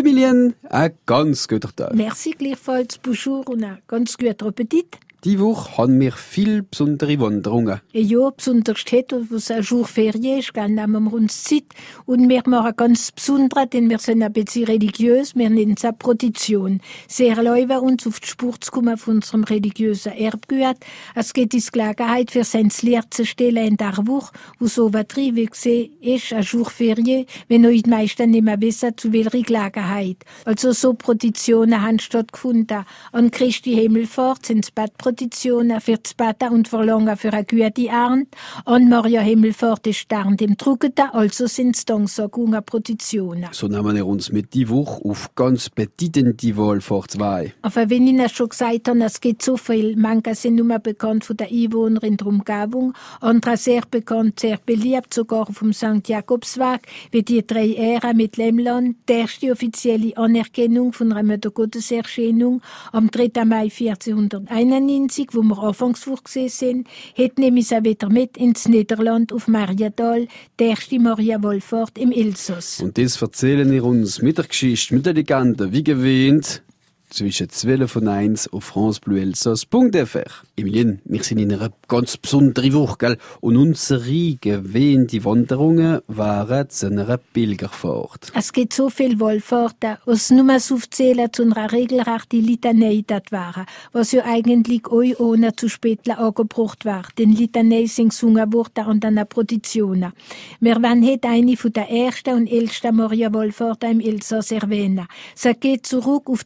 Emilien, ein ganz guter Tag. Merci gleichfalls, bonjour und ein ganz guter Appetit. Die Woche haben wir viel besondere Wanderungen. Ja, besonders heute, wo es ein Jour Ferie ist, gell, nehmen wir uns Zeit. Und wir machen ganz besonders, denn wir sind ein bisschen religiös, wir nennen es eine Protition. Sehr erlauben uns auf die Spur zu kommen von unserem religiösen Erbgut. Es geht uns Gelegenheit, für sein Lehr zu stellen in der Woche, wo so was drin, wie gesehen, ist ein Jour Ferie, wenn euch die meisten nicht mehr wissen, zu welcher Gelegenheit. Also so Protitionen haben stattgefunden. An Christi Himmelfahrt sind es Bad Traditionen für das Beten und Verlangen für eine gute Ernte. An Maria Himmelfahrt ist Ernte im Trugeten, also sind es Danksagungen Traditionen. So nehmen wir uns mit die Woche auf ganz bedeutende Wallfahrt 2. Aber wenn ich schon gesagt habe, es gibt so viel, manche sind nur bekannt von den Einwohnern in der Umgebung, andere sehr bekannt, sehr beliebt, sogar vom St. Jakobsweg, wie die drei Ähren mit Lemland, die erste offizielle Anerkennung von einer Gotteserscheinung am 3. Mai 1491, wo wir anfangs vorgesehen sind, hat nämlich auch wieder mit ins Niederland auf Mariadal, die erste Maria Wohlfahrt im Elsass. Und das erzählen wir uns mit der Geschichte, mit der Legende, wie gewähnt, zwischen 12 und 1 auf francebleuelsass.fr. Emilien, wir sind in einer ganz besonderen Woche, gell? Und unsere gewähnte Wanderungen waren zu einer Pilgerfahrt. Es gibt so viel Wohlfahrten, was nur aufzählen zu einer regelrechten Litanei das waren, was ja eigentlich euch ohne zu spät angebracht war. Denn Litanei sind gesungen worden und dann Proditionen. Wir wollen heute eine von der ersten und ältesten Maria Wohlfahrten im Elsass erwähnen. Sie geht zurück auf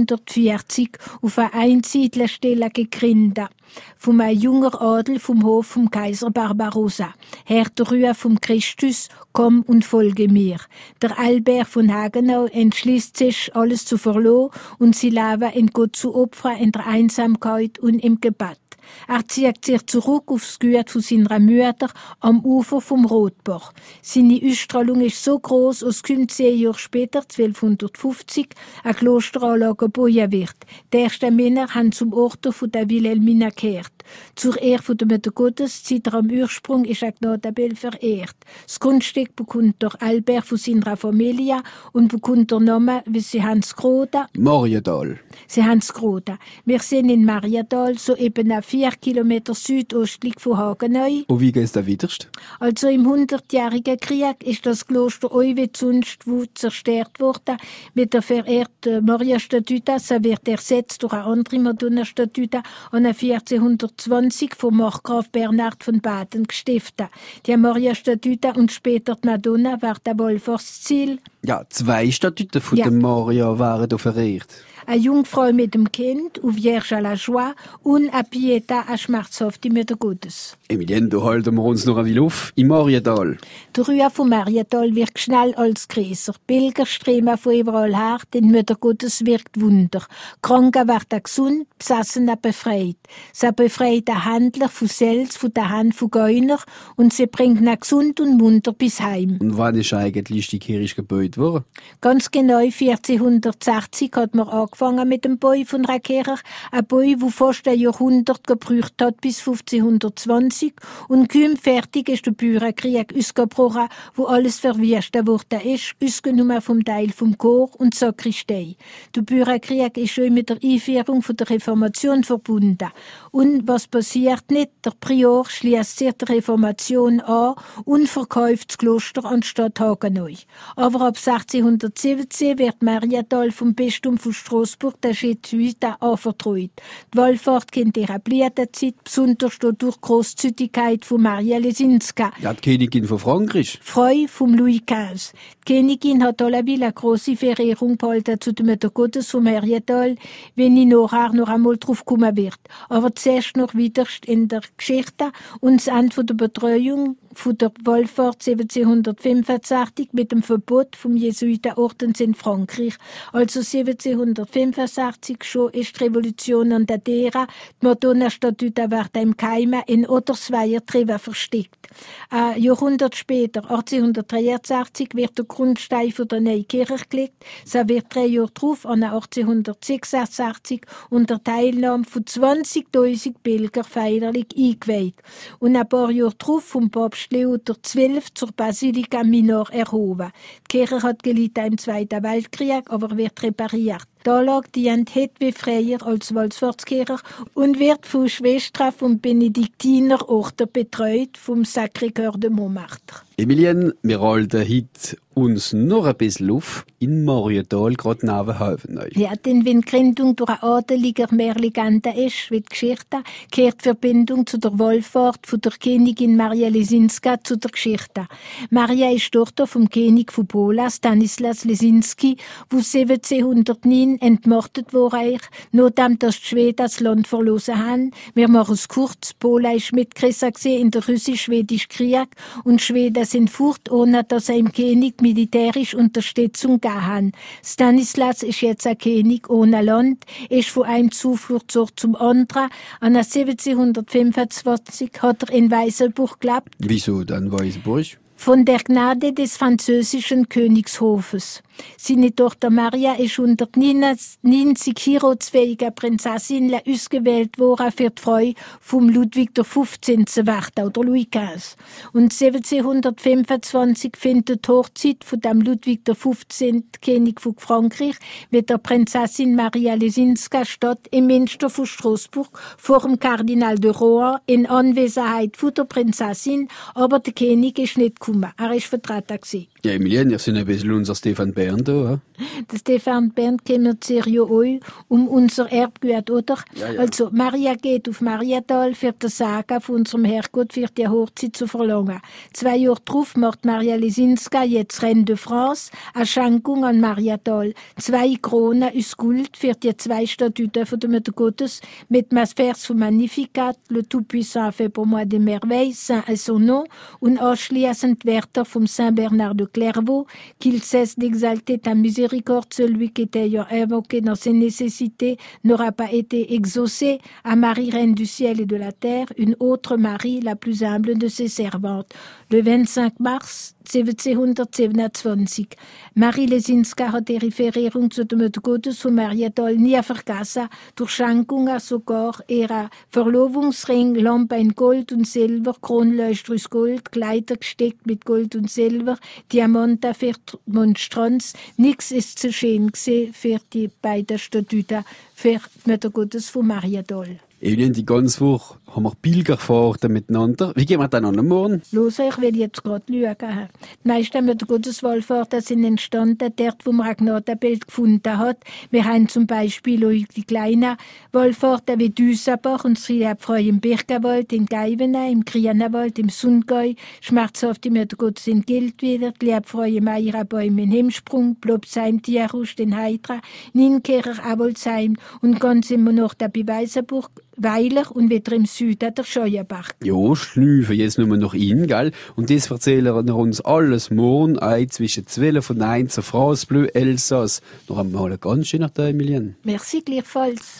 1240 auf eine Einsiedlerstelle gegründet vom ein junger Adel vom Hof vom Kaiser Barbarossa. Herr der Rühe vom Christus, komm und folge mir. Der Albert von Hagenau entschließt sich, alles zu verloren und sie leben in Gott zu opfern in der Einsamkeit und im Gebet. Er zieht sich zurück aufs Gut von seiner Mutter am Ufer vom Rotbach. Seine Ausstrahlung ist so groß, dass kommt zehn Jahre später, 1250, ein Klosteranlage gebaut wird. Die ersten Männer haben zum Ort von der Wilhelmina gekehrt. Zur Ehre von der Mutter Gottes, seit am Ursprung ist ein Gnadabel verehrt. Das Grundstück bekommt durch Albert von seiner Familie und bekommt der Name, wie sie Hans Groda. Mariadal. Sie Hans Groda. Wir sind in Mariadal, so eben auf vier Kilometer südöstlich von Hagenau. Und wie geht es widerst? Also im Hundertjährigen Krieg ist das Kloster Euwe sonst wo zerstört worden mit der verehrten Maria-Statue. Sie wird ersetzt durch eine andere Madonna-Statue an 1420 vom Markgraf Bernhard von Baden gestiftet. Die Maria-Statue und später die Madonna war der Wohlfahrtsziel. Ja, zwei Statuten von Ja. der Maria waren da verehrt. Eine Jungfrau mit dem Kind, eine Vierge à la Joie und eine Pieta, eine schmerzhafte Mutter Gottes. Emilien, da halten wir uns noch ein wenig auf. Im Mariadal. Die Rühe von Mariatal wird schnell als größer. Pilger strömen von überall her, denn Mutter Gottes wirkt Wunder. Kranke werden gesund, Besassene befreit. Sie befreit den Händler von Sels, von der Hand von Geuner und sie bringt ihn gesund und munter bis heim. Und wann ist eigentlich die Kirche gebaut worden? Ganz genau 1460 hat man angefangen mit dem Bau von Kirche. Ein Bau, wo fast ein Jahrhundert gebraucht hat bis 1520 und kaum fertig ist der Bürgerkrieg ausgebrochen, wo alles verwüstet worden ist, ausgenommen vom Teil vom Chor und Sakristei. Der Bürgerkrieg ist schon mit der Einführung von der Reformation verbunden. Und was passiert nicht? Der Prior schließt sich der Reformation an und verkauft das Kloster anstatt Hagenau. Aber ab 1617 wird Mariatal vom Bistum von Straßburg der Jesuiten anvertraut. Die Wallfahrt kennt ihre Blütezeit, besonders durch Großzügigkeit von Maria Lesinska. Ja, die Königin von Frankreich. Frau vom Louis XV. Die Königin hat allerdings eine große Verehrung behalten zu der Mutter Gottes vom Mariatal, wenn ich nachher noch einmal drauf kommen wird. Aber zuerst noch wieder in der Geschichte und das Ende von der Betreuung von der Wallfahrt 1785 mit dem Verbot vom Jesuitenordens in Frankreich. Also 1765 schon ist die Revolution an der Dera. Die Madonna-Statue wird im Keime in Ottersweier Trever versteckt. Ein Jahrhundert später, 1863, wird der Grundstein für der neuen Kirche gelegt. Sie wird drei Jahre darauf, an 1866, unter Teilnahme von 20.000 Pilger feierlich eingeweiht. Und ein paar Jahre darauf vom Papst Papst Leo XII zur Basilika Minor erhoben. Die Kirche hat gelitten im Zweiten Weltkrieg, aber wird repariert. Die Anlage dient heute wie früher als Wallfahrtskirche und wird von Schwestern vom Benediktiner Order betreut vom Sacré-Cœur de Montmartre. Emilien, wir halten heute uns noch ein bisschen auf in Marienthal, gerade neben Havenau. Ja, denn wenn die Gründung durch eine Adeliger mehr Legende ist, wie die Geschichte, kehrt die Verbindung zu der Wohlfahrt von der Königin Maria Lesinska zu der Geschichte. Maria ist Tochter vom König von Pola, Stanislas Lesinski, wo 1709 entmordet wurde, nachdem dass die Schweden das Land verloren haben. Wir machen es kurz. Pola ist Mitgerissen in der russisch-schwedischen Krieg und Schweden sind fort, ohne dass er im König militärisch Unterstützung gaben. Stanislas ist jetzt ein König ohne Land, ist von einem Zufluchtsort zum anderen. An 1725 hat er in Weißenburg gelebt. Wieso dann Weißenburg? Von der Gnade des französischen Königshofes. Seine Tochter Maria ist unter 90 heiratsfähiger Prinzessin ausgewählt worden für die Frau vom Ludwig XV. werden, oder Louis XV. Und 1725 findet die Hochzeit von dem Ludwig XV., König von Frankreich, mit der Prinzessin Maria Lesinska statt im Münster von Straßburg vor dem Kardinal de Rohan in Anwesenheit von der Prinzessin, aber der König ist nicht gekommen. Er ist vertreten gewesen. Ja, Emilien, ihr seid ein bisschen unser Stefan Bern da. Der Stefan Bern kümmert sich ja auch um unser Erbgut, oder? Ja, ja. Also, Maria geht auf Mariatal für die Saga von unserem Herrgott für die Hochzeit zu verlangen. Zwei Jahre darauf macht Maria Lesinska jetzt Reine de France, eine Schenkung an Mariatal. Zwei Kronen aus Gold für die zwei Statuten von der Mutter Gottes mit dem Vers vom Magnificat, le Tout-Puissant fait pour moi des merveilles, Saint est son nom, und anschließend Wörter vom Saint Bernard de Clairvaux, qu'il cesse d'exalter ta miséricorde, celui qui t'ayant invoqué dans ses nécessités n'aura pas été exaucé, à Marie, reine du ciel et de la terre, une autre Marie, la plus humble de ses servantes. Le 25 mars 1727. Marie Lesinska hat ihre Verehrung zu dem Gottes von Mariathol nie vergessen, durch Schenkungen sogar ihrer Verlobungsring, Lampe in Gold und Silber, Kronleuchter aus Gold, Kleider gesteckt mit Gold und Silber, Diamanten für die Monstranz. Nichts ist zu schön gesehen für die beiden Statuten für die Mutter Gottes von Mariathol. Emilien, die ganze Woche haben wir Pilgerfahrten miteinander. Wie gehen wir dann an morgen? Los, ich will jetzt gerade schauen. Die meisten der Gotteswallfahrten sind entstanden, dort, wo man ein Gnadenbild gefunden hat. Wir haben zum Beispiel auch die kleinen Wallfahrten wie Düsenbach und Friedabfreu im Birkenwald, in Geivenay, im Krienenwald, im Sundgäu, Schmerzhafte mit der Gottes in Gildwider, die Liebfreu im Eierenbäum in Hemsprung, Blobsheim, Tierhust in Heidra, Nienkerer, Awolsheim und ganz immer noch bei Weißenburg, Weiler und wieder im Süden der Scheuenbach. Ja, schlüfen jetzt nur noch in, gell? Und das erzählen wir uns alles morgen ein zwischen 12 und 1 auf France Bleu Elsass. Noch einmal ganz schönen Tag, Emilien. Merci gleichfalls.